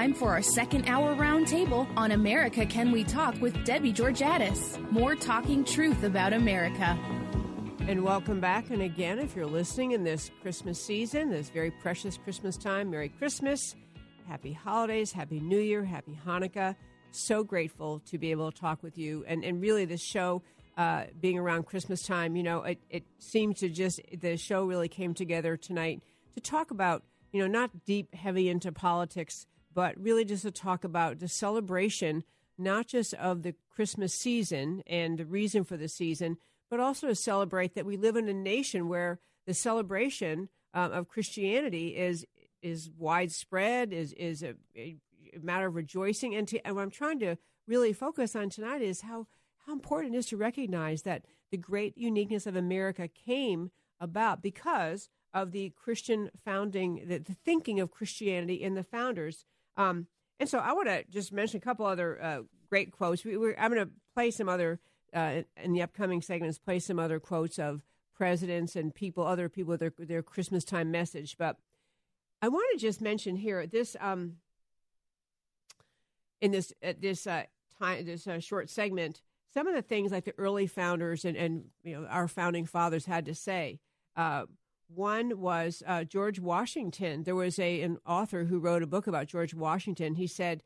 Time for our second hour roundtable on America Can We Talk with Debbie Georgatos. More talking truth about America. And welcome back. And again, if you're listening in this Christmas season, this very precious Christmas time, Merry Christmas, Happy Holidays, Happy New Year, Happy Hanukkah. So grateful to be able to talk with you. And, and really, this show, uh, being around Christmas time, you know, it, it to just, the show really came together tonight to talk about, you know, not deep, heavy into politics, but really just to talk about the celebration, not just of the Christmas season and the reason for the season, but also to celebrate that we live in a nation where the celebration uh, of Christianity is is widespread, is is a, a matter of rejoicing. And, to, and what I'm trying to really focus on tonight is how how important it is to recognize that the great uniqueness of America came about because of the Christian founding, the, the thinking of Christianity in the founders. Um, and so I want to just mention a couple other uh, great quotes. We, I'm going to play some other uh, in the upcoming segments, play some other quotes of presidents and people, other people, their their Christmas time message. But I want to just mention here this um, in this uh, this uh, time this uh, short segment some of the things like the early founders and and you know our founding fathers had to say. One was uh, George Washington. There was a an author who wrote a book about George Washington. He said,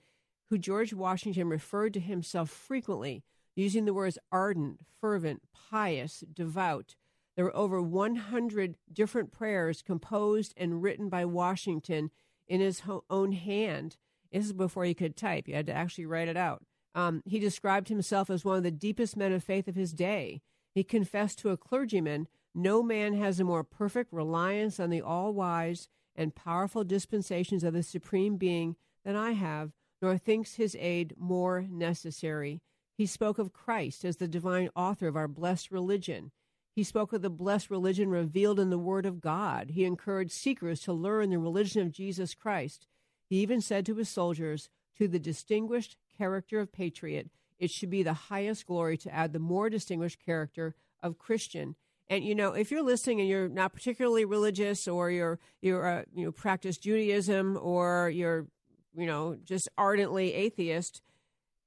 "Who George Washington referred to himself frequently, using the words ardent, fervent, pious, devout." There were over 100 different prayers composed and written by Washington in his own hand. This is before he could type. You had to actually write it out. Um, he described himself as one of the deepest men of faith of his day. He confessed to a clergyman no man has a more perfect reliance on the all wise and powerful dispensations of the Supreme Being than I have, nor thinks his aid more necessary. He spoke of Christ as the divine author of our blessed religion. He spoke of the blessed religion revealed in the Word of God. He encouraged seekers to learn the religion of Jesus Christ. He even said to his soldiers, To the distinguished character of patriot, it should be the highest glory to add the more distinguished character of Christian. And you know, if you're listening and you're not particularly religious, or you're you're uh, you know practice Judaism, or you're you know just ardently atheist,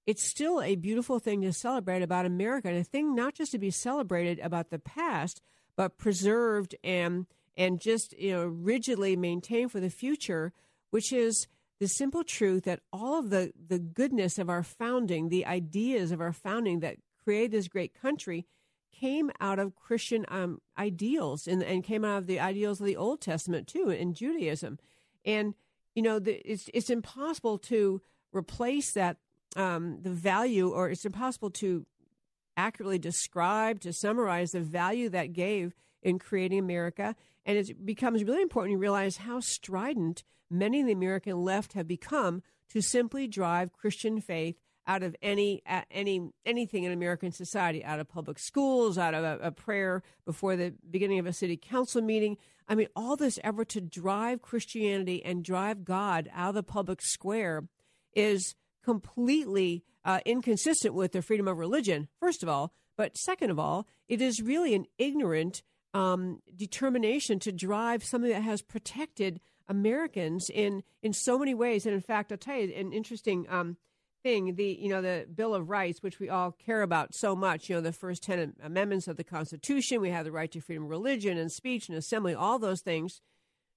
it's still a beautiful thing to celebrate about America, and a thing not just to be celebrated about the past, but preserved and and just you know rigidly maintained for the future, which is the simple truth that all of the the goodness of our founding, the ideas of our founding that created this great country came out of Christian um, ideals and, and came out of the ideals of the Old Testament too in Judaism. And, you know, the, it's, it's impossible to replace that, um, the value, or it's impossible to accurately describe, to summarize the value that gave in creating America. And it becomes really important to realize how strident many of the American left have become to simply drive Christian faith out of any any anything in American society, out of public schools, out of a, a, prayer before the beginning of a city council meeting. I mean, all this effort to drive Christianity and drive God out of the public square is completely uh, inconsistent with the freedom of religion. First of all, but second of all, it is really an ignorant um, determination to drive something that has protected Americans in in so many ways. And in fact, I'll tell you an interesting. Um, thing, the you know the Bill of Rights, which we all care about so much. You know, the first ten amendments of the Constitution. We have the right to freedom of religion and speech and assembly. All those things.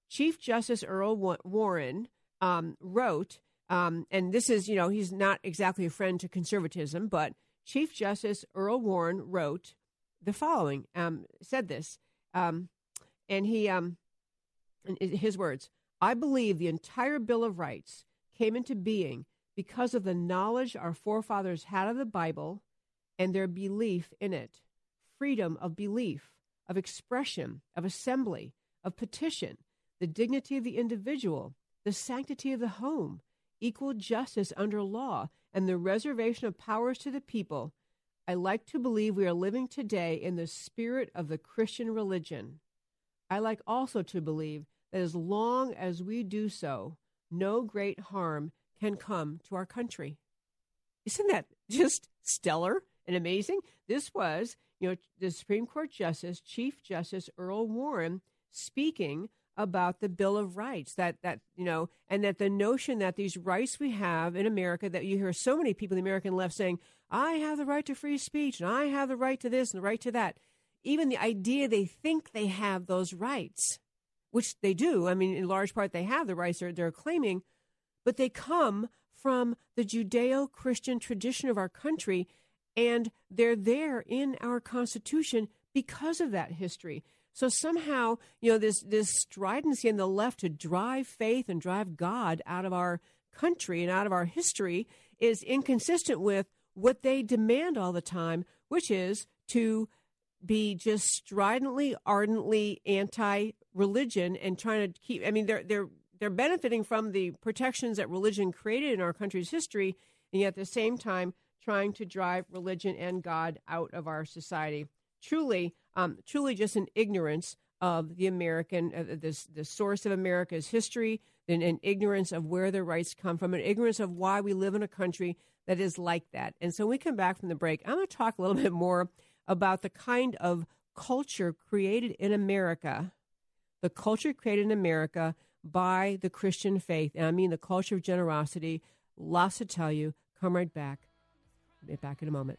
Chief Justice Earl Warren um, wrote, um, and this is you know he's not exactly a friend to conservatism, but Chief Justice Earl Warren wrote the following. Um, said this, um, and he um, his words. I believe the entire Bill of Rights came into being because of the knowledge our forefathers had of the Bible and their belief in it. Freedom of belief, of expression, of assembly, of petition, the dignity of the individual, the sanctity of the home, equal justice under law, and the reservation of powers to the people. I like to believe we are living today in the spirit of the Christian religion. I like also to believe that as long as we do so, no great harm can come to our country. Isn't that just stellar and amazing? This was, you know, the Supreme Court Justice, Chief Justice Earl Warren speaking about the Bill of Rights. That that you know, and that the notion that these rights we have in America that you hear so many people in the American left saying, "I have the right to free speech and I have the right to this and the right to that." Even the idea they think they have those rights, which they do. I mean, in large part, they have the rights they're, they're claiming, but they come from the Judeo Christian tradition of our country, and they're there in our Constitution because of that history. So somehow, you know, this this stridency in the left to drive faith and drive God out of our country and out of our history is inconsistent with what they demand all the time, which is to be just stridently, ardently anti-religion and trying to keep. I mean, they're they're they're benefiting from the protections that religion created in our country's history, and yet at the same time trying to drive religion and God out of our society. Truly, um, truly, just an ignorance of the American, uh, this the source of America's history, and an ignorance of where their rights come from, an ignorance of why we live in a country that is like that. And so, when we come back from the break, I'm going to talk a little bit more about the kind of culture created in America, the culture created in America by the Christian faith. And I mean the culture of generosity. Lots to tell you. Come right back. Be back in a moment.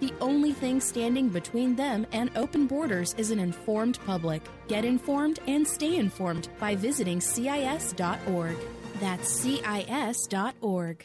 The only thing standing between them and open borders is an informed public. Get informed and stay informed by visiting CIS.org. That's CIS.org.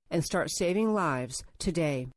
and start saving lives today.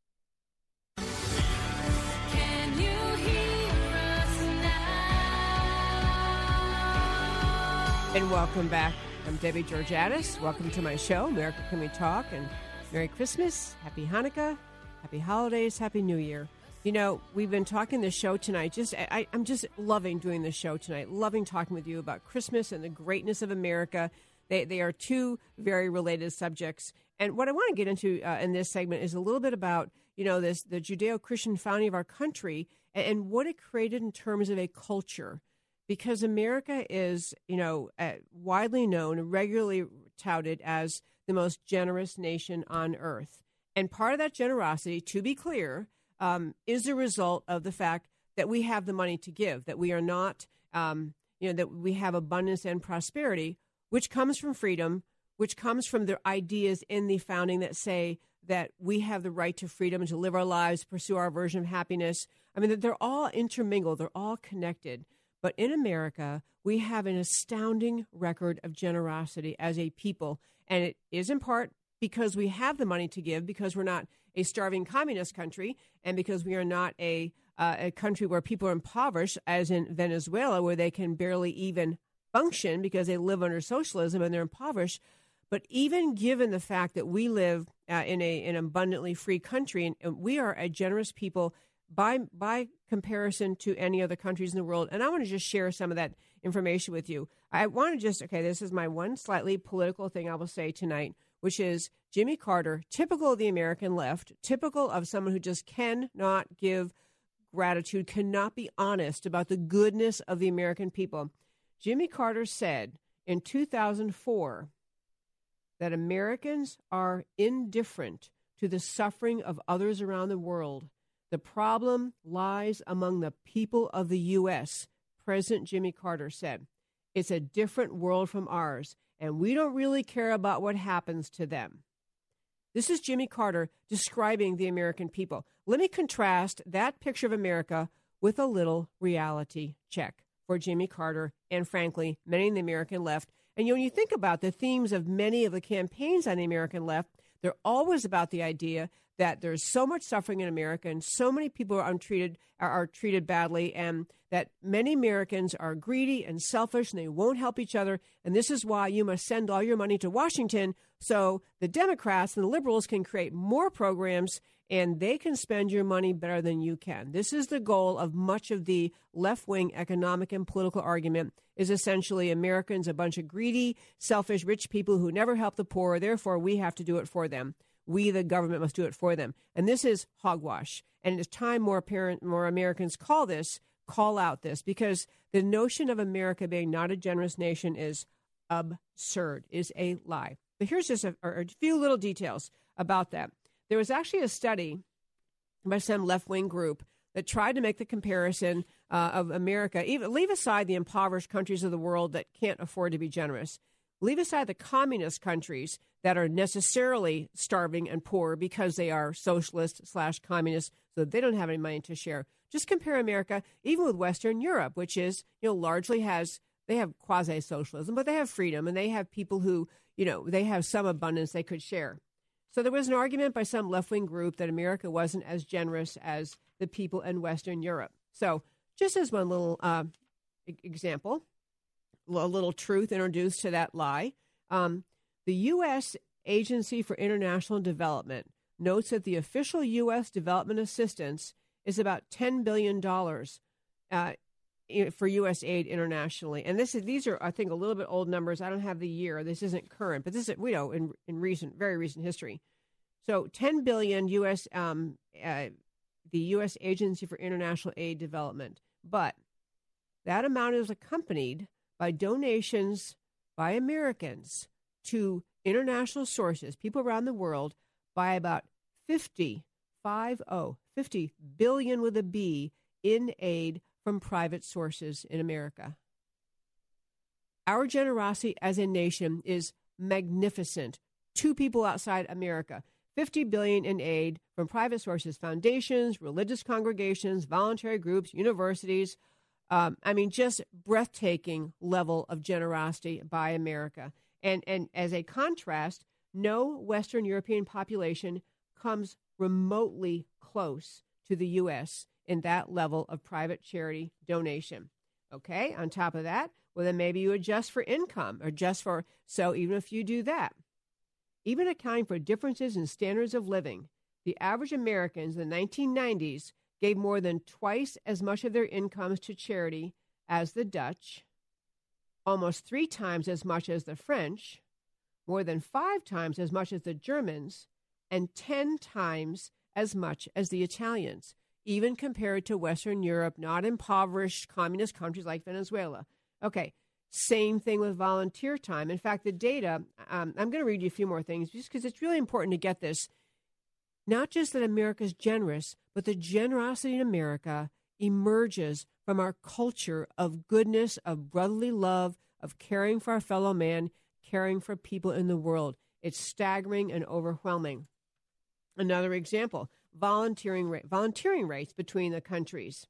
And welcome back. I'm Debbie Georgatos. Welcome to my show, America Can We Talk? And Merry Christmas, Happy Hanukkah, Happy Holidays, Happy New Year. You know, we've been talking the show tonight. Just I, am just loving doing the show tonight. Loving talking with you about Christmas and the greatness of America. They they are two very related subjects. And what I want to get into uh, in this segment is a little bit about you know this the Judeo-Christian founding of our country and, and what it created in terms of a culture. Because America is, you know, uh, widely known, regularly touted as the most generous nation on earth. And part of that generosity, to be clear, um, is a result of the fact that we have the money to give, that we are not, um, you know, that we have abundance and prosperity, which comes from freedom, which comes from the ideas in the founding that say that we have the right to freedom to live our lives, pursue our version of happiness. I mean, they're all intermingled, they're all connected. But in America, we have an astounding record of generosity as a people. And it is in part because we have the money to give, because we're not a starving communist country, and because we are not a uh, a country where people are impoverished, as in Venezuela, where they can barely even function because they live under socialism and they're impoverished. But even given the fact that we live uh, in a an abundantly free country and, and we are a generous people by by comparison to any other countries in the world, and I want to just share some of that information with you. I want to just okay, this is my one slightly political thing I will say tonight which is Jimmy Carter, typical of the American left, typical of someone who just cannot give gratitude, cannot be honest about the goodness of the American people. Jimmy Carter said in 2004 that Americans are indifferent to the suffering of others around the world. The problem lies among the people of the U.S., President Jimmy Carter said. It's a different world from ours and we don't really care about what happens to them. This is Jimmy Carter describing the American people. Let me contrast that picture of America with a little reality check for Jimmy Carter and, frankly, many in the American left. And when you think about the themes of many of the campaigns on the American left, they're always about the idea that there's so much suffering in America and so many people are untreated are, are treated badly and that many Americans are greedy and selfish and they won't help each other. And this is why you must send all your money to Washington so the Democrats and the liberals can create more programs and they can spend your money better than you can. This is the goal of much of the left-wing economic and political argument is essentially Americans a bunch of greedy, selfish rich people who never help the poor, therefore we have to do it for them we, the government, must do it for them. And this is hogwash. And it's time more apparent, more Americans call this, call out this, because the notion of America being not a generous nation is absurd, is a lie. But here's just a, a few little details about that. There was actually a study by some left wing group that tried to make the comparison uh, of America, even leave aside the impoverished countries of the world that can't afford to be generous. Leave aside the communist countries that are necessarily starving and poor because they are socialist slash communist, so they don't have any money to share. Just compare America, even with Western Europe, which is, you know, largely has they have quasi socialism, but they have freedom and they have people who, you know, they have some abundance they could share. So there was an argument by some left wing group that America wasn't as generous as the people in Western Europe. So just as one little uh, example, a little truth introduced to that lie. Um, the U.S. Agency for International Development notes that the official U.S. development assistance is about $10 billion uh, for U.S. aid internationally. And this is, these are, I think, a little bit old numbers. I don't have the year. This isn't current, but this is, we know, in, in recent, very recent history. So 10 billion U.S. Um, uh, the U.S. Agency for International Aid Development. But that amount is accompanied by donations by Americans to international sources, people around the world, by about 50, 50, 50 billion with a B in aid from private sources in America. Our generosity as a nation is magnificent to people outside America. 50 billion in aid from private sources, foundations, religious congregations, voluntary groups, universities. Um, I mean, just breathtaking level of generosity by America. And and as a contrast, no Western European population comes remotely close to the U.S. in that level of private charity donation. Okay. On top of that, well, then maybe you adjust for income or just for so even if you do that, even accounting for differences in standards of living, the average Americans in the 1990s gave more than twice as much of their incomes to charity as the Dutch, almost three times as much as the French, more than five times as much as the Germans, and 10 times as much as the Italians, even compared to Western Europe, not impoverished communist countries like Venezuela. Okay, same thing with volunteer time. In fact, the data, um, I'm going to read you a few more things just because it's really important to get this. Not just that America is generous, but the generosity in America emerges from our culture of goodness, of brotherly love, of caring for our fellow man, caring for people in the world. It's staggering and overwhelming. Another example volunteering, volunteering rates between the countries.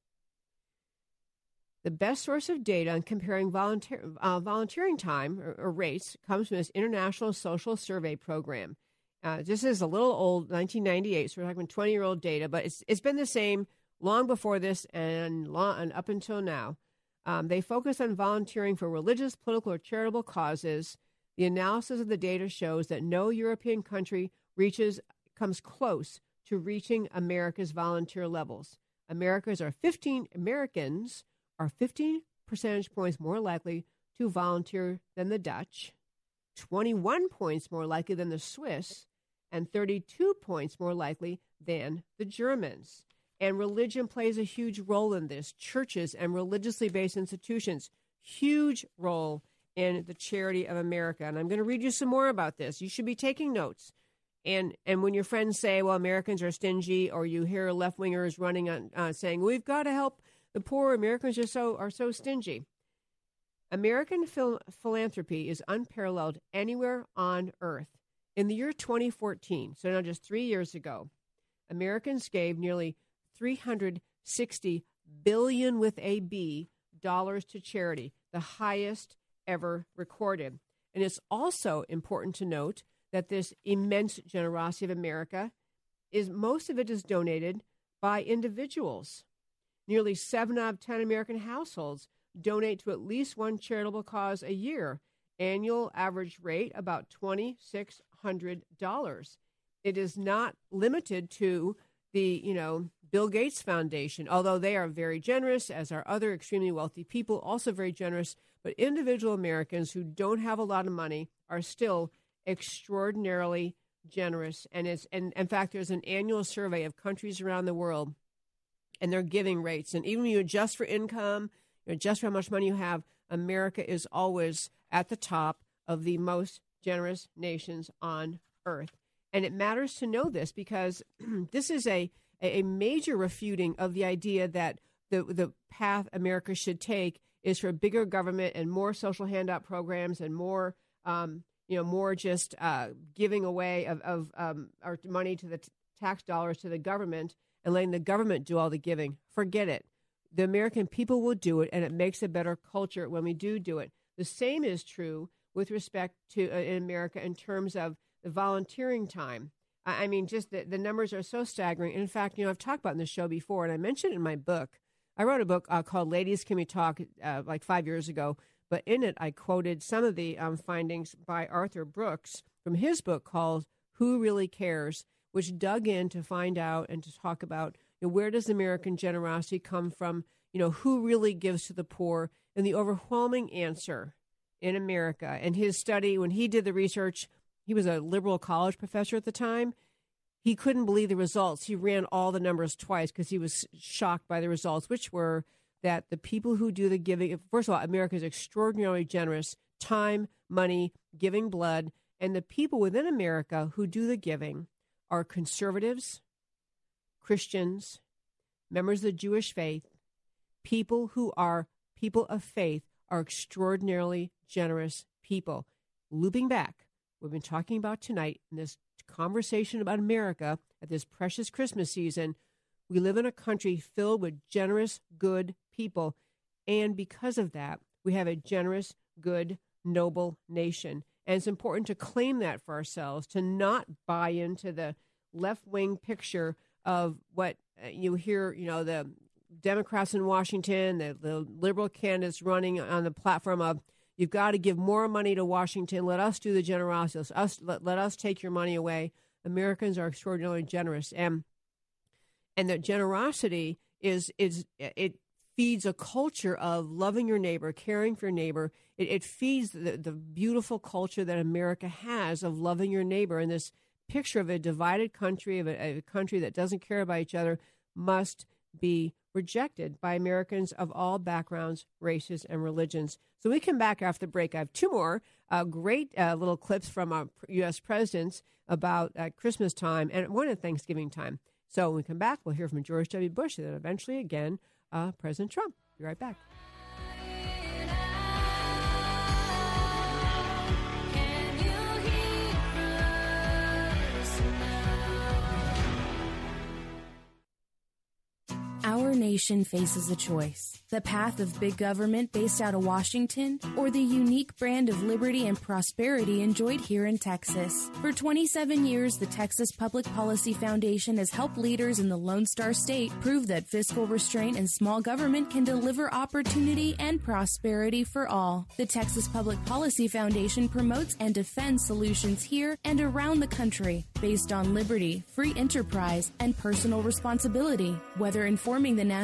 The best source of data on comparing volunteer, uh, volunteering time or, or, rates comes from this International Social Survey Program. Uh, this is a little old, 1998, so we're talking 20 year old data, but it's, it's been the same long before this and, long, and up until now. Um, they focus on volunteering for religious, political, or charitable causes. The analysis of the data shows that no European country reaches comes close to reaching America's volunteer levels. Americans are 15 Americans are 15 percentage points more likely to volunteer than the Dutch, 21 points more likely than the Swiss, and 32 points more likely than the Germans. And religion plays a huge role in this. Churches and religiously based institutions, huge role in the charity of America. And I'm going to read you some more about this. You should be taking notes. And and when your friends say, "Well, Americans are stingy," or you hear left wingers running on uh, saying, "We've got to help the poor Americans are so are so stingy. American phil- philanthropy is unparalleled anywhere on earth. In the year 2014, so now just three years ago, Americans gave nearly 360 billion with a B dollars to charity, the highest ever recorded. And it's also important to note that this immense generosity of America is most of it is donated by individuals. Nearly 7 out of 10 American households donate to at least one charitable cause a year. Annual average rate about $2,600. It is not limited to the, you know, Bill Gates Foundation, although they are very generous, as are other extremely wealthy people, also very generous. But individual Americans who don't have a lot of money are still extraordinarily generous. And it's and in fact, there's an annual survey of countries around the world and their giving rates. And even when you adjust for income, you adjust for how much money you have, America is always at the top of the most generous nations on earth. And it matters to know this because this is a, a major refuting of the idea that the, the path America should take is for bigger government and more social handout programs and more, um, you know, more just uh, giving away of, of um, our money to the t- tax dollars to the government and letting the government do all the giving. Forget it. The American people will do it, and it makes a better culture when we do do it. The same is true with respect to uh, in America in terms of the volunteering time. I, I mean, just the, the numbers are so staggering. in fact, you know, I've talked about in the show before, and I mentioned in my book. I wrote a book uh, called "Ladies Can We Talk" uh, like five years ago, but in it I quoted some of the um, findings by Arthur Brooks from his book called "Who Really Cares." which dug in to find out and to talk about you know, where does American generosity come from? You know, who really gives to the poor? And the overwhelming answer in America. And his study, when he did the research, he was a liberal college professor at the time. He couldn't believe the results. He ran all the numbers twice because he was shocked by the results, which were that the people who do the giving, first of all, America is extraordinarily generous time, money, giving blood. And the people within America who do the giving are conservatives, Christians, members of the Jewish faith, people who are people of faith are extraordinarily generous people. Looping back, we've been talking about tonight in this conversation about America at this precious Christmas season. We live in a country filled with generous, good people. And because of that, we have a generous, good, noble nation. And it's important to claim that for ourselves, to not buy into the left wing picture of what uh, you hear, you know, the Democrats in Washington, the, the liberal candidates running on the platform of you've got to give more money to Washington. Let us do the generosity. Let us let, let us take your money away. Americans are extraordinarily generous, and and that generosity is is it feeds a culture of loving your neighbor, caring for your neighbor. It, it feeds the, the beautiful culture that America has of loving your neighbor. And this picture of a divided country, of a, a country that doesn't care about each other, must be rejected by Americans of all backgrounds, races, and religions. So we come back after the break. I have two more uh, great uh, little clips from our U.S. presidents about uh, Christmas time and one at Thanksgiving time. So when we come back, we'll hear from George W. Bush and then eventually again uh, President Trump. Be right back. Nation faces a choice the path of big government based out of Washington, or the unique brand of liberty and prosperity enjoyed here in Texas. For 27 years, the Texas Public Policy Foundation has helped leaders in the Lone Star State prove that fiscal restraint and small government can deliver opportunity and prosperity for all. The Texas Public Policy Foundation promotes and defends solutions here and around the country based on liberty, free enterprise, and personal responsibility, whether informing the national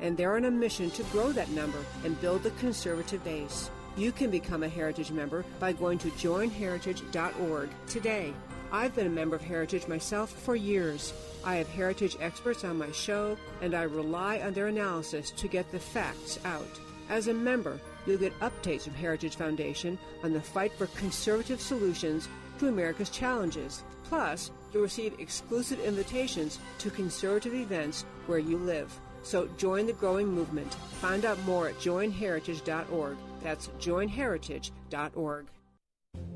and they're on a mission to grow that number and build the conservative base. You can become a Heritage member by going to joinheritage.org today. I've been a member of Heritage myself for years. I have Heritage experts on my show, and I rely on their analysis to get the facts out. As a member, you'll get updates from Heritage Foundation on the fight for conservative solutions to America's challenges. Plus, you'll receive exclusive invitations to conservative events where you live. So join the growing movement. Find out more at joinheritage.org. That's joinheritage.org.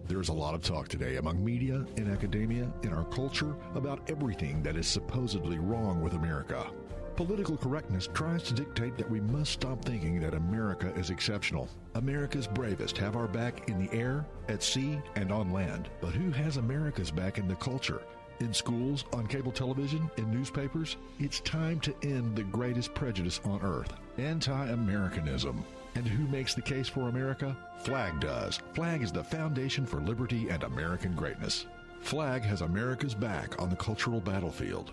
There's a lot of talk today among media and academia in our culture about everything that is supposedly wrong with America. Political correctness tries to dictate that we must stop thinking that America is exceptional. America's bravest have our back in the air, at sea, and on land. But who has America's back in the culture? In schools, on cable television, in newspapers? It's time to end the greatest prejudice on earth anti Americanism. And who makes the case for America? FLAG does. FLAG is the foundation for liberty and American greatness. FLAG has America's back on the cultural battlefield.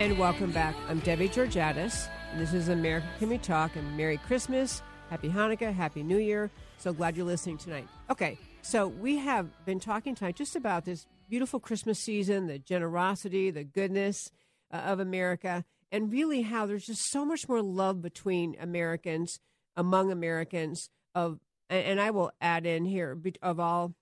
And welcome back. I'm Debbie Georgatos. And this is America Can We Talk? And Merry Christmas, Happy Hanukkah, Happy New Year. So glad you're listening tonight. Okay, so we have been talking tonight just about this beautiful Christmas season, the generosity, the goodness uh, of America, and really how there's just so much more love between Americans, among Americans, of and, and I will add in here of all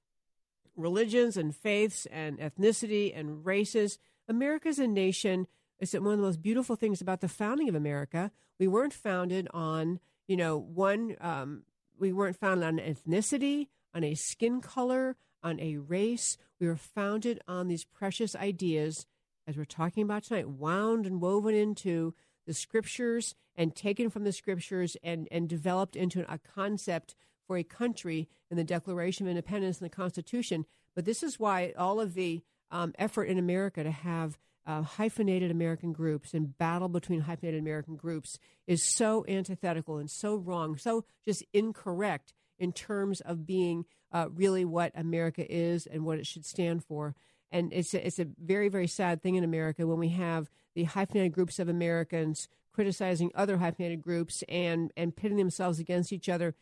religions and faiths and ethnicity and races. America's a nation it's one of the most beautiful things about the founding of America. We weren't founded on, you know, one, um, we weren't founded on ethnicity, on a skin color, on a race. We were founded on these precious ideas, as we're talking about tonight, wound and woven into the scriptures and taken from the scriptures and, and developed into a concept for a country in the Declaration of Independence and the Constitution. But this is why all of the um, effort in America to have uh, hyphenated American groups and battle between hyphenated American groups is so antithetical and so wrong, so just incorrect in terms of being uh, really what America is and what it should stand for. And it's a, it's a very, very sad thing in America when we have the hyphenated groups of Americans criticizing other hyphenated groups and, and pitting themselves against each other.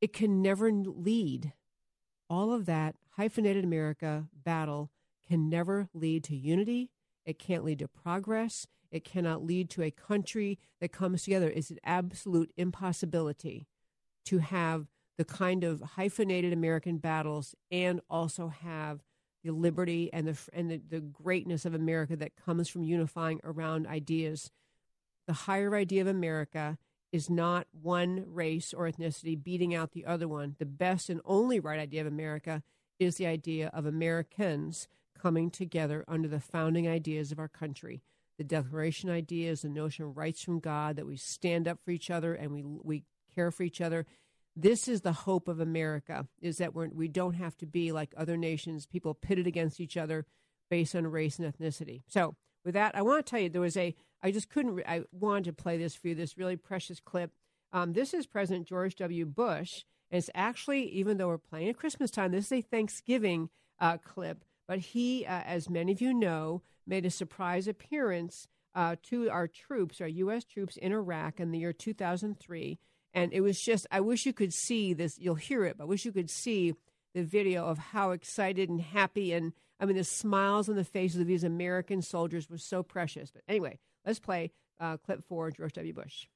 It can never lead. All of that hyphenated America battle can never lead to unity it can't lead to progress. It cannot lead to a country that comes together. It's an absolute impossibility to have the kind of hyphenated American battles and also have the liberty and the and the, the greatness of America that comes from unifying around ideas. The higher idea of America is not one race or ethnicity beating out the other one. The best and only right idea of America is the idea of Americans coming together under the founding ideas of our country. The Declaration ideas, the notion of rights from God, that we stand up for each other and we, we care for each other. This is the hope of America, is that we're, we don't have to be like other nations, people pitted against each other based on race and ethnicity. So, with that, I want to tell you there was a, I just couldn't, I wanted to play this for you, this really precious clip. Um, this is President George W. Bush, and it's actually, even though we're playing at Christmas time, this is a Thanksgiving uh, clip but he, uh, as many of you know, made a surprise appearance uh, to our troops, our U.S. troops in Iraq in the year 2003. And it was just, I wish you could see this. You'll hear it, but I wish you could see the video of how excited and happy and, I mean, the smiles on the faces of these American soldiers was so precious. But anyway, let's play uh, clip four George W. Bush.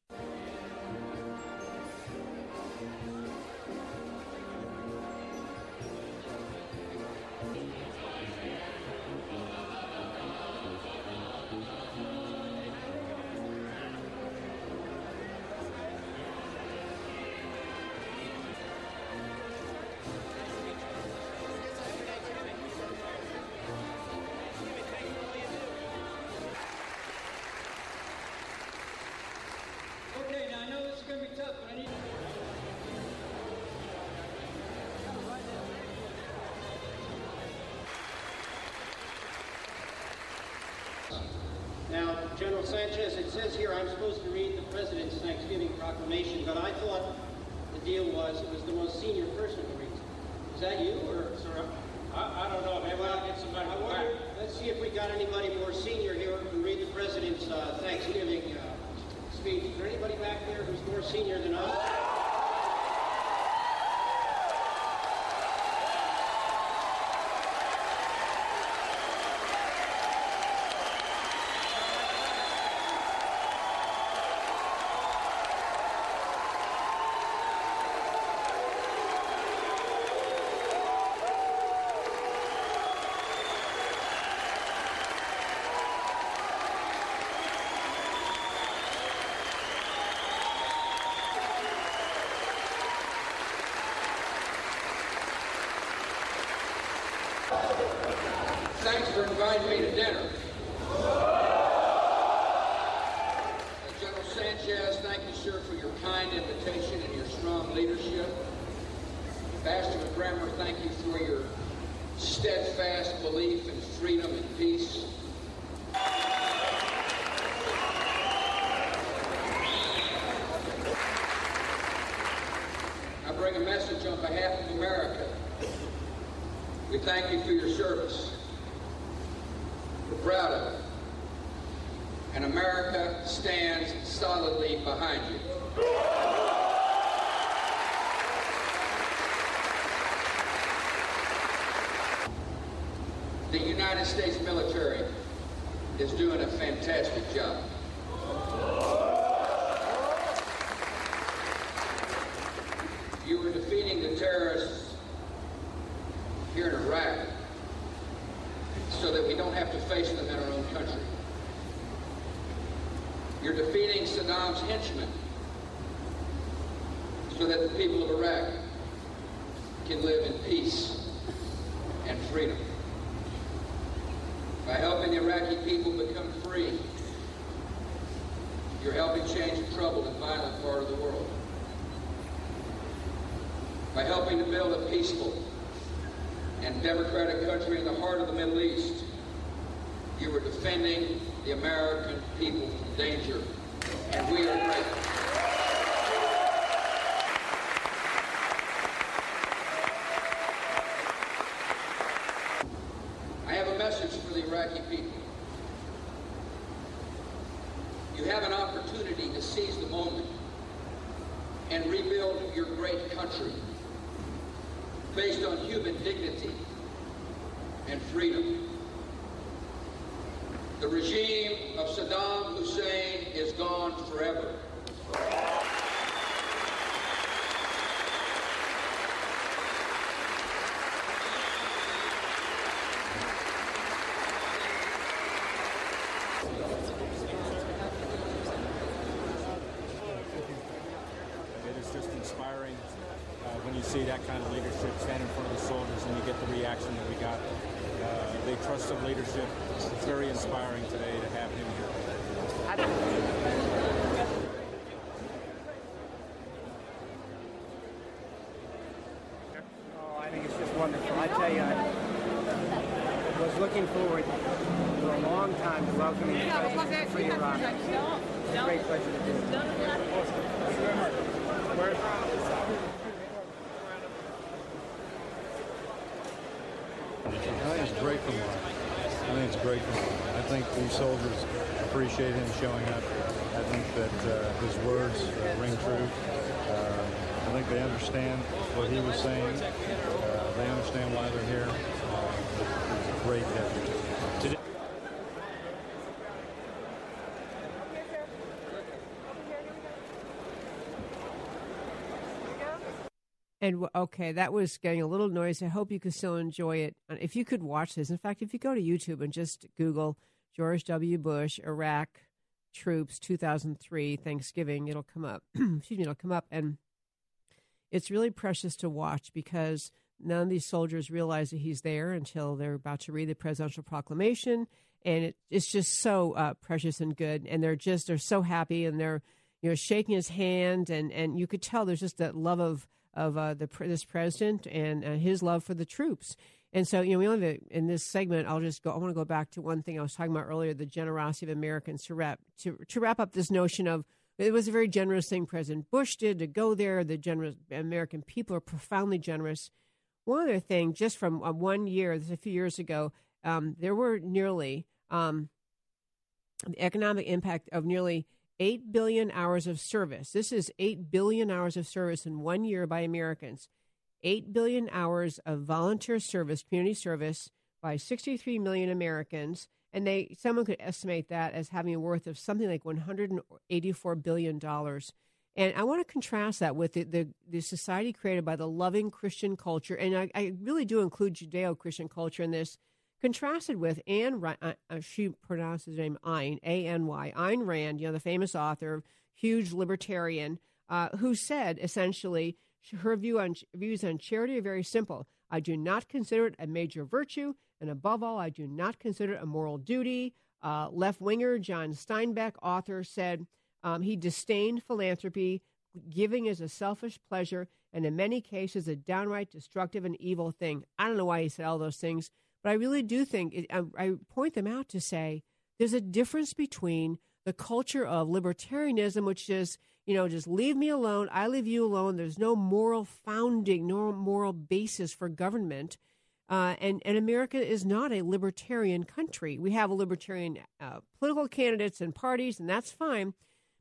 For inviting me to dinner. General Sanchez, thank you, sir, for your kind invitation and your strong leadership. Ambassador Bremer, thank you for your steadfast belief in freedom and peace. I bring a message on behalf of America. We thank you for your service. We're proud of it. And America stands solidly behind you. The United States military is doing a fantastic job. You were defeating the terrorists here in Iraq so that we don't have to face them in our own country. You're defeating Saddam's henchmen so that the people of Iraq can live in peace and freedom. By helping the Iraqi people become free, you're helping change a troubled and violent part of the world. By helping to build a peaceful and democratic country in the heart of the Middle East, you are defending the American people from danger, and we are grateful. I have a message for the Iraqi people. You have an opportunity to seize the moment and rebuild your great country based on human dignity and freedom. The regime of Saddam Hussein is gone forever. It is just inspiring uh, when you see that kind of leadership stand in front of the soldiers and you get the reaction that we got. Uh, they trust their leadership. It's very inspiring today to have him here. Oh, I think it's just wonderful. I tell you, I was looking forward for a long time to welcoming the president to free Iraq. It's a great pleasure to do it. Thank you very much. I think it's great for Mark. I think it's great. I think these soldiers appreciate him showing up. I think that uh, his words uh, ring true. Uh, I think they understand what he was saying. Uh, they understand why they're here. Uh, it's a great effort. Today, And okay, that was getting a little noisy. I hope you can still enjoy it. Uh, If you could watch this, in fact, if you go to YouTube and just Google George W. Bush, Iraq troops 2003 Thanksgiving, it'll come up. Excuse me, it'll come up. And it's really precious to watch because none of these soldiers realize that he's there until they're about to read the presidential proclamation. And it, it's just so uh, precious and good. And they're just, they're so happy and they're, you know, shaking his hand. And, and you could tell there's just that love of, of uh, the this president and uh, his love for the troops. And so, you know, we only have a, in this segment. I'll just go. I want to go back to one thing I was talking about earlier: the generosity of Americans to wrap to to wrap up this notion of it was a very generous thing President Bush did to go there. The generous American people are profoundly generous. One other thing, just from uh, one year, this is a few years ago, um, there were nearly um, the economic impact of nearly 8 billion hours of service. This is 8 billion hours of service in one year by Americans. 8 billion hours of volunteer service, community service by 63 million Americans. And they someone could estimate that as having a worth of something like 184 billion dollars. And I want to contrast that with the, the, the society created by the loving Christian culture, and I, I really do include Judeo-Christian culture in this, contrasted with Anne, uh, uh, she pronounces her name Ayn, A-N-Y, Ayn Rand, you know, the famous author, huge libertarian, uh, who said essentially her view on views on charity are very simple. I do not consider it a major virtue, And above all, I do not consider it a moral duty. Uh, left winger John Steinbeck, author, said um, he disdained philanthropy. Giving is a selfish pleasure and in many cases a downright destructive and evil thing. I don't know why he said all those things, but I really do think it, I, I point them out to say there's a difference between the culture of libertarianism, which is, you know, just leave me alone, I leave you alone. There's no moral founding, no moral basis for government. Uh, and, and America is not a libertarian country. We have libertarian uh, political candidates and parties, and that's fine.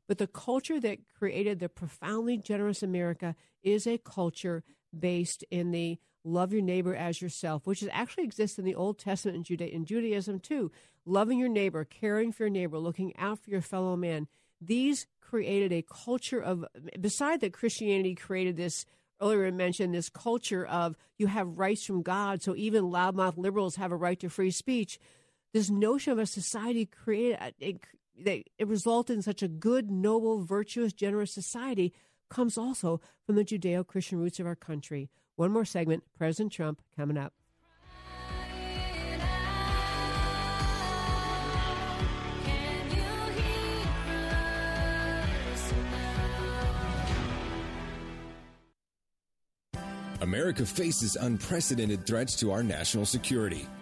But the culture that created the profoundly generous America is a culture based in the love your neighbor as yourself, which is actually exists in the Old Testament and Juda- in Judaism too. Loving your neighbor, caring for your neighbor, looking out for your fellow man. These created a culture of, beside that Christianity created this earlier mentioned, this culture of you have rights from God, so even loudmouth liberals have a right to free speech. This notion of a society created, uh, it, that it resulted in such a good, noble, virtuous, generous society comes also from the Judeo Christian roots of our country. One more segment, President Trump coming up. America faces unprecedented threats to our national security.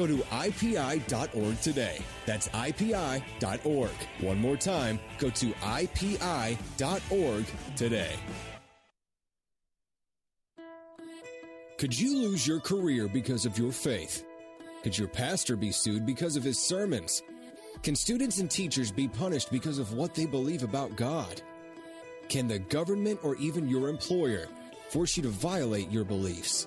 Go to IPI.org today. That's IPI.org. One more time, go to IPI.org today. Could you lose your career because of your faith? Could your pastor be sued because of his sermons? Can students and teachers be punished because of what they believe about God? Can the government or even your employer force you to violate your beliefs?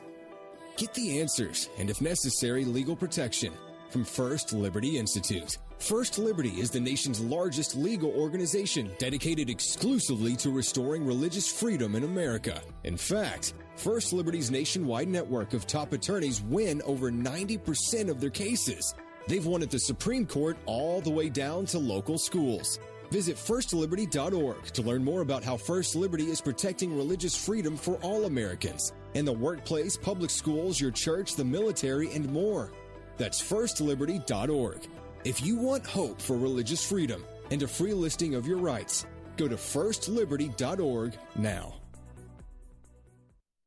Get the answers and, if necessary, legal protection from First Liberty Institute. First Liberty is the nation's largest legal organization dedicated exclusively to restoring religious freedom in America. In fact, First Liberty's nationwide network of top attorneys win over 90% of their cases. They've won at the Supreme Court all the way down to local schools. Visit firstliberty.org to learn more about how First Liberty is protecting religious freedom for all Americans in the workplace, public schools, your church, the military, and more. That's firstliberty.org. If you want hope for religious freedom and a free listing of your rights, go to firstliberty.org now.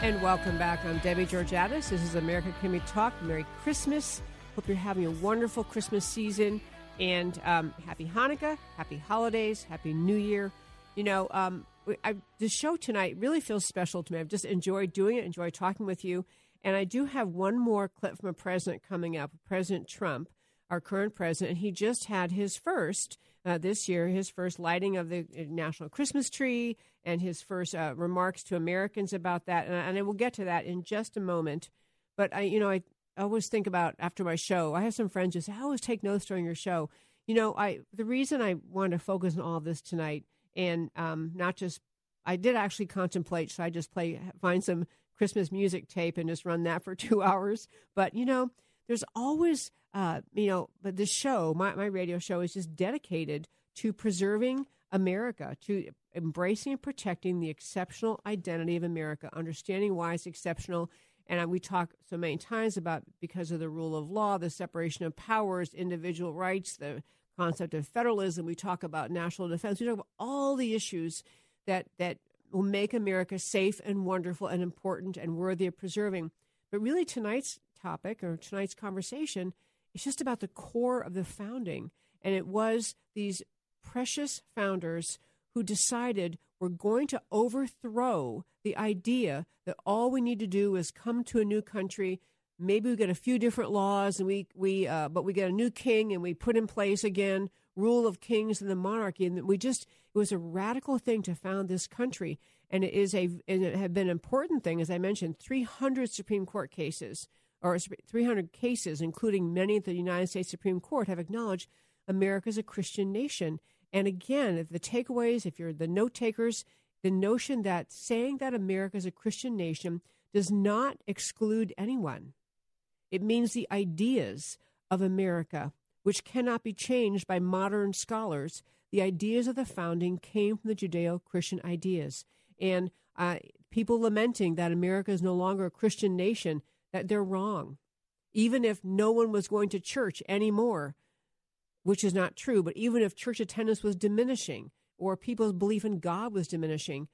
And welcome back. I'm Debbie Georgatos. This is America Can We Talk. Merry Christmas. Hope you're having a wonderful Christmas season. And um, happy Hanukkah, happy holidays, happy New Year. You know, um, I, the show tonight really feels special to me. I've just enjoyed doing it, enjoyed talking with you. And I do have one more clip from a president coming up, President Trump, our current president. He just had his first uh, this year, his first lighting of the uh, national Christmas tree and his first uh, remarks to Americans about that. And, and I will get to that in just a moment. But I, you know, I, I always think about after my show. I have some friends who say, "I always take notes during your show." You know, I the reason I wanted to focus on all this tonight and um, not just I did actually contemplate should I just play find some Christmas music tape and just run that for two hours. But you know, there's always uh, you know, but this show, my my radio show, is just dedicated to preserving America, to embracing and protecting the exceptional identity of America, understanding why it's exceptional. And we talk so many times about because of the rule of law, the separation of powers, individual rights, the concept of federalism. We talk about national defense. We talk about all the issues that that will make America safe and wonderful and important and worthy of preserving. But really, tonight's topic or tonight's conversation is just about the core of the founding. And it was these precious founders who decided we're going to overthrow the idea that all we need to do is come to a new country. Maybe we get a few different laws, and we we uh, but we get a new king, and we put in place again rule of kings and the monarchy, and we just it was a radical thing to found this country, and it is a and it had been an important thing, as I mentioned, 300 Supreme Court cases or 300 cases, including many at the United States Supreme Court, have acknowledged America is a Christian nation. And again, the takeaways, if you're the note takers, the notion that saying that America is a Christian nation does not exclude anyone. It means the ideas of America, which cannot be changed by modern scholars, the ideas of the founding came from the Judeo Christian ideas. And uh, people lamenting that America is no longer a Christian nation, that they're wrong. Even if no one was going to church anymore, which is not true, but even if church attendance was diminishing or people's belief in God was diminishing,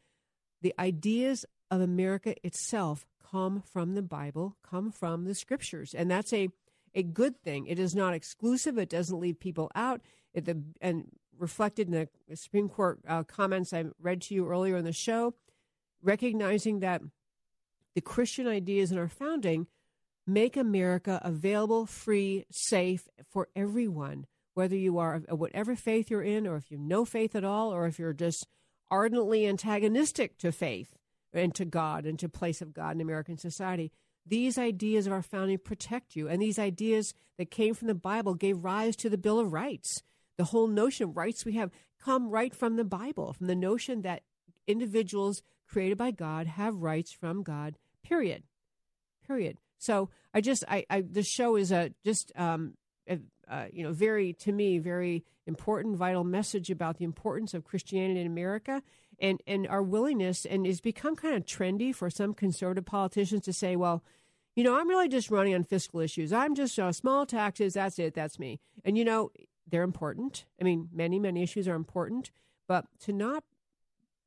the ideas of America itself come from the Bible, come from the scriptures. And that's a, a good thing. It is not exclusive, it doesn't leave people out. It, the, and reflected in the Supreme Court uh, comments I read to you earlier in the show, recognizing that the Christian ideas in our founding make America available, free, safe for everyone whether you are whatever faith you're in, or if you have no faith at all, or if you're just ardently antagonistic to faith and to God and to place of God in American society. These ideas of our founding protect you, and these ideas that came from the Bible gave rise to the Bill of Rights. The whole notion of rights we have come right from the Bible, from the notion that individuals created by God have rights from God. Period. Period. So I just I, I the show is a just um, uh, you know, very to me, very important, vital message about the importance of Christianity in America, and and our willingness, and it's become kind of trendy for some conservative politicians to say, well, you know, I'm really just running on fiscal issues. I'm just uh, small taxes. That's it. That's me. And you know, they're important. I mean, many many issues are important, but to not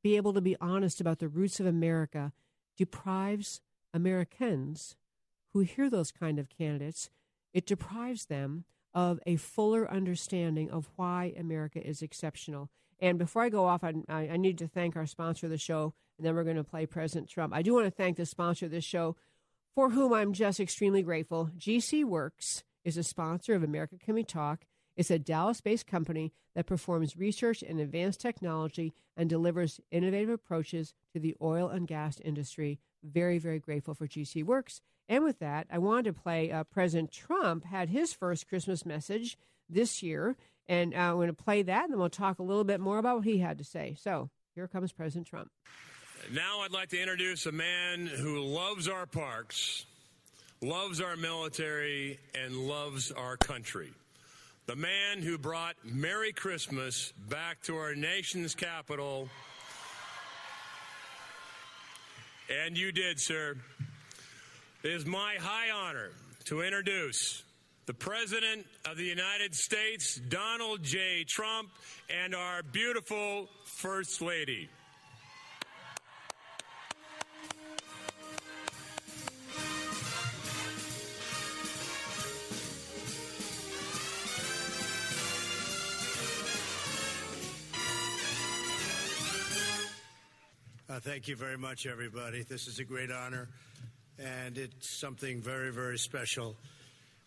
be able to be honest about the roots of America deprives Americans who hear those kind of candidates. It deprives them of a fuller understanding of why America is exceptional. And before I go off, I, I need to thank our sponsor of the show, and then we're going to play President Trump. I do want to thank the sponsor of this show, for whom I'm just extremely grateful. GC Works is a sponsor of America Can We Talk. It's a Dallas based company that performs research in advanced technology and delivers innovative approaches to the oil and gas industry. Very, very grateful for GC Works. And with that, I wanted to play uh, President Trump had his first Christmas message this year. And uh, I'm going to play that, and then we'll talk a little bit more about what he had to say. So here comes President Trump. Now I'd like to introduce a man who loves our parks, loves our military, and loves our country. The man who brought Merry Christmas back to our nation's capital. And you did, sir. It is my high honor to introduce the President of the United States, Donald J. Trump, and our beautiful First Lady. Uh, thank you very much, everybody. This is a great honor, and it's something very, very special.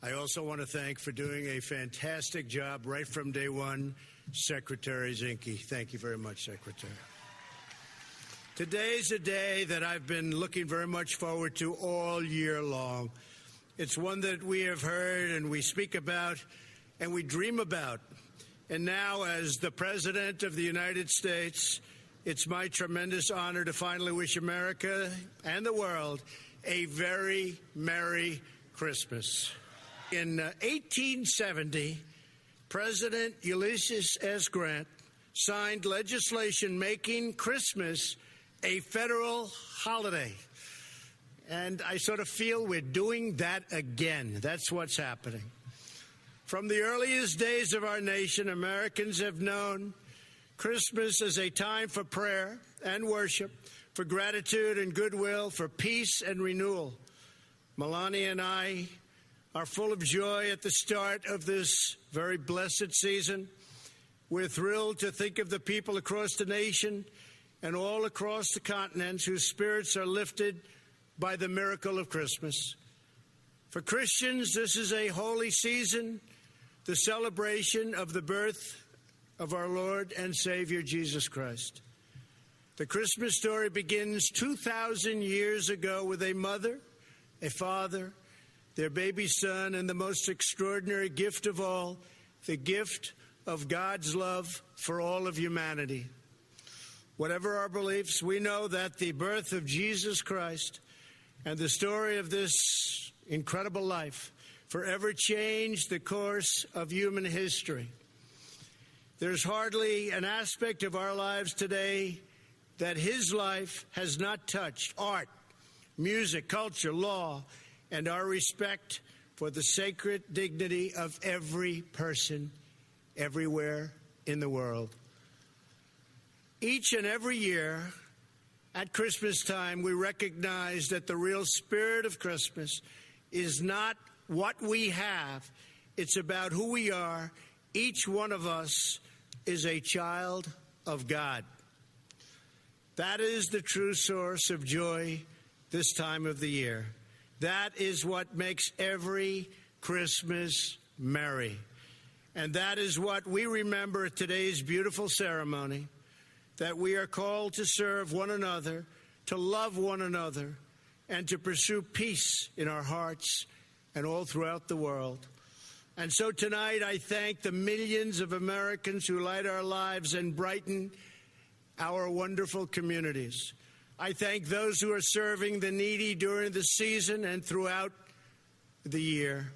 I also want to thank for doing a fantastic job right from day one, Secretary Zinke. Thank you very much, Secretary. Today's a day that I've been looking very much forward to all year long. It's one that we have heard and we speak about and we dream about. And now, as the President of the United States, it's my tremendous honor to finally wish America and the world a very Merry Christmas. In uh, 1870, President Ulysses S. Grant signed legislation making Christmas a federal holiday. And I sort of feel we're doing that again. That's what's happening. From the earliest days of our nation, Americans have known Christmas is a time for prayer and worship, for gratitude and goodwill, for peace and renewal. Melania and I are full of joy at the start of this very blessed season. We're thrilled to think of the people across the nation and all across the continents whose spirits are lifted by the miracle of Christmas. For Christians, this is a holy season, the celebration of the birth of our Lord and Savior Jesus Christ. The Christmas story begins 2,000 years ago with a mother, a father, their baby son, and the most extraordinary gift of all the gift of God's love for all of humanity. Whatever our beliefs, we know that the birth of Jesus Christ and the story of this incredible life forever changed the course of human history. There's hardly an aspect of our lives today that his life has not touched art, music, culture, law, and our respect for the sacred dignity of every person everywhere in the world. Each and every year at Christmas time, we recognize that the real spirit of Christmas is not what we have, it's about who we are, each one of us is a child of God. That is the true source of joy this time of the year. That is what makes every Christmas merry. And that is what we remember at today's beautiful ceremony that we are called to serve one another, to love one another, and to pursue peace in our hearts and all throughout the world. And so tonight, I thank the millions of Americans who light our lives and brighten our wonderful communities. I thank those who are serving the needy during the season and throughout the year.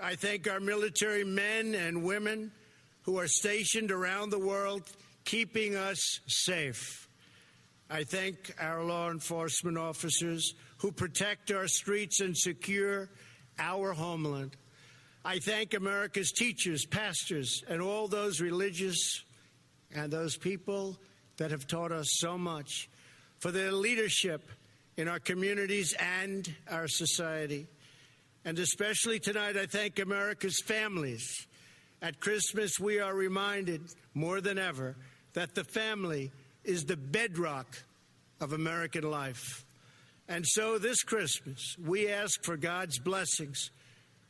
I thank our military men and women who are stationed around the world, keeping us safe. I thank our law enforcement officers who protect our streets and secure our homeland. I thank America's teachers, pastors, and all those religious and those people that have taught us so much for their leadership in our communities and our society. And especially tonight, I thank America's families. At Christmas, we are reminded more than ever that the family is the bedrock of American life. And so this Christmas, we ask for God's blessings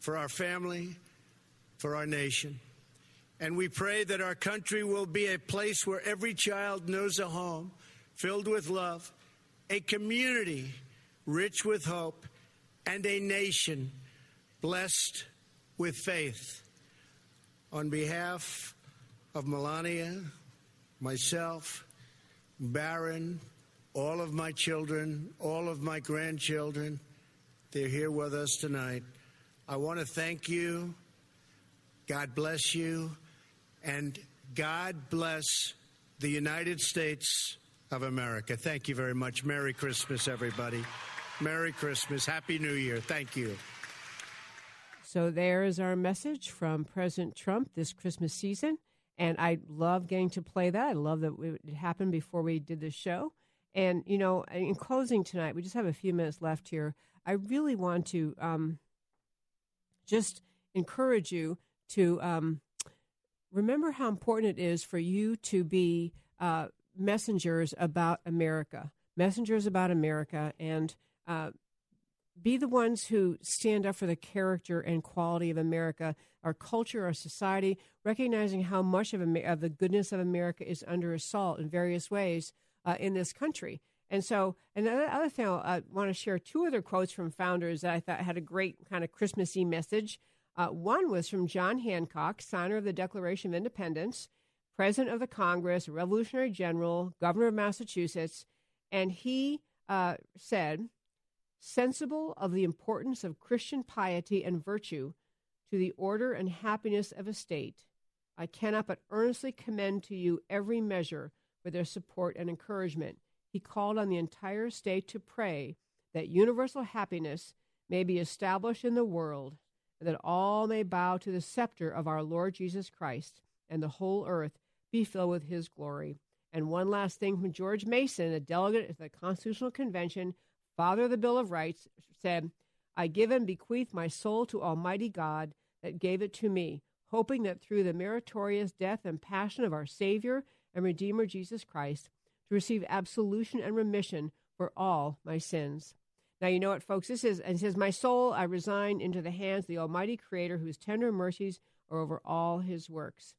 for our family, for our nation. And we pray that our country will be a place where every child knows a home filled with love, a community rich with hope, and a nation blessed with faith. On behalf of Melania, myself, Barron, all of my children, all of my grandchildren, they're here with us tonight. I want to thank you. God bless you. And God bless the United States of America. Thank you very much. Merry Christmas, everybody. Merry Christmas. Happy New Year. Thank you. So there is our message from President Trump this Christmas season. And I love getting to play that. I love that it happened before we did the show. And, you know, in closing tonight, we just have a few minutes left here. I really want to um, just encourage you to um, remember how important it is for you to be uh, messengers about America, messengers about America, and uh, be the ones who stand up for the character and quality of America, our culture, our society, recognizing how much of, of the goodness of America is under assault in various ways uh, in this country. And so, another other thing, I want to share two other quotes from founders that I thought had a great kind of Christmassy message. Uh, one was from John Hancock, signer of the Declaration of Independence, president of the Congress, Revolutionary General, governor of Massachusetts, and he uh, said, sensible of the importance of Christian piety and virtue to the order and happiness of a state, I cannot but earnestly commend to you every measure for their support and encouragement. He called on the entire state to pray that universal happiness may be established in the world, that all may bow to the scepter of our Lord Jesus Christ, and the whole earth be filled with his glory. And one last thing from George Mason, a delegate at the Constitutional Convention father of the Bill of Rights, said, I give and bequeath my soul to Almighty God that gave it to me, hoping that through the meritorious death and passion of our Savior and Redeemer Jesus Christ, to receive absolution and remission for all my sins. Now, you know what, folks, this is, and it says, My soul I resign into the hands of the Almighty Creator, whose tender mercies are over all his works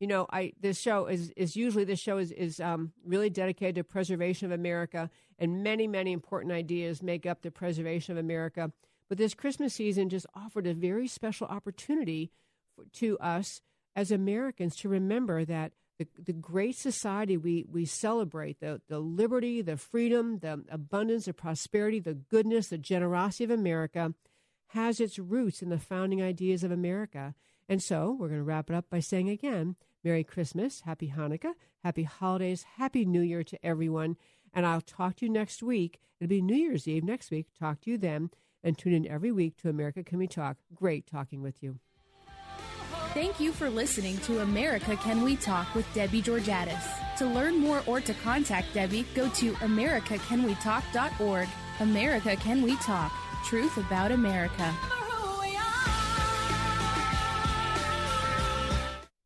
you know, I this show is is usually this show is is um, really dedicated to preservation of America, and many many important ideas make up the preservation of America. But this Christmas season just offered a very special opportunity for, to us as Americans to remember that the, the great society we, we celebrate, the, the liberty, the freedom, the abundance, the prosperity, the goodness, the generosity of America has its roots in the founding ideas of America. And so we're going to wrap it up by saying again Merry Christmas, Happy Hanukkah, Happy Holidays, Happy New Year to everyone. And I'll talk to you next week. It'll be New Year's Eve next week. Talk to you then. And tune in every week to America Can We Talk. Great talking with you. Thank you for listening to America Can We Talk with Debbie Georgatos. To learn more or to contact Debbie, go to americacanwetalk.org. America Can We Talk. Truth about America.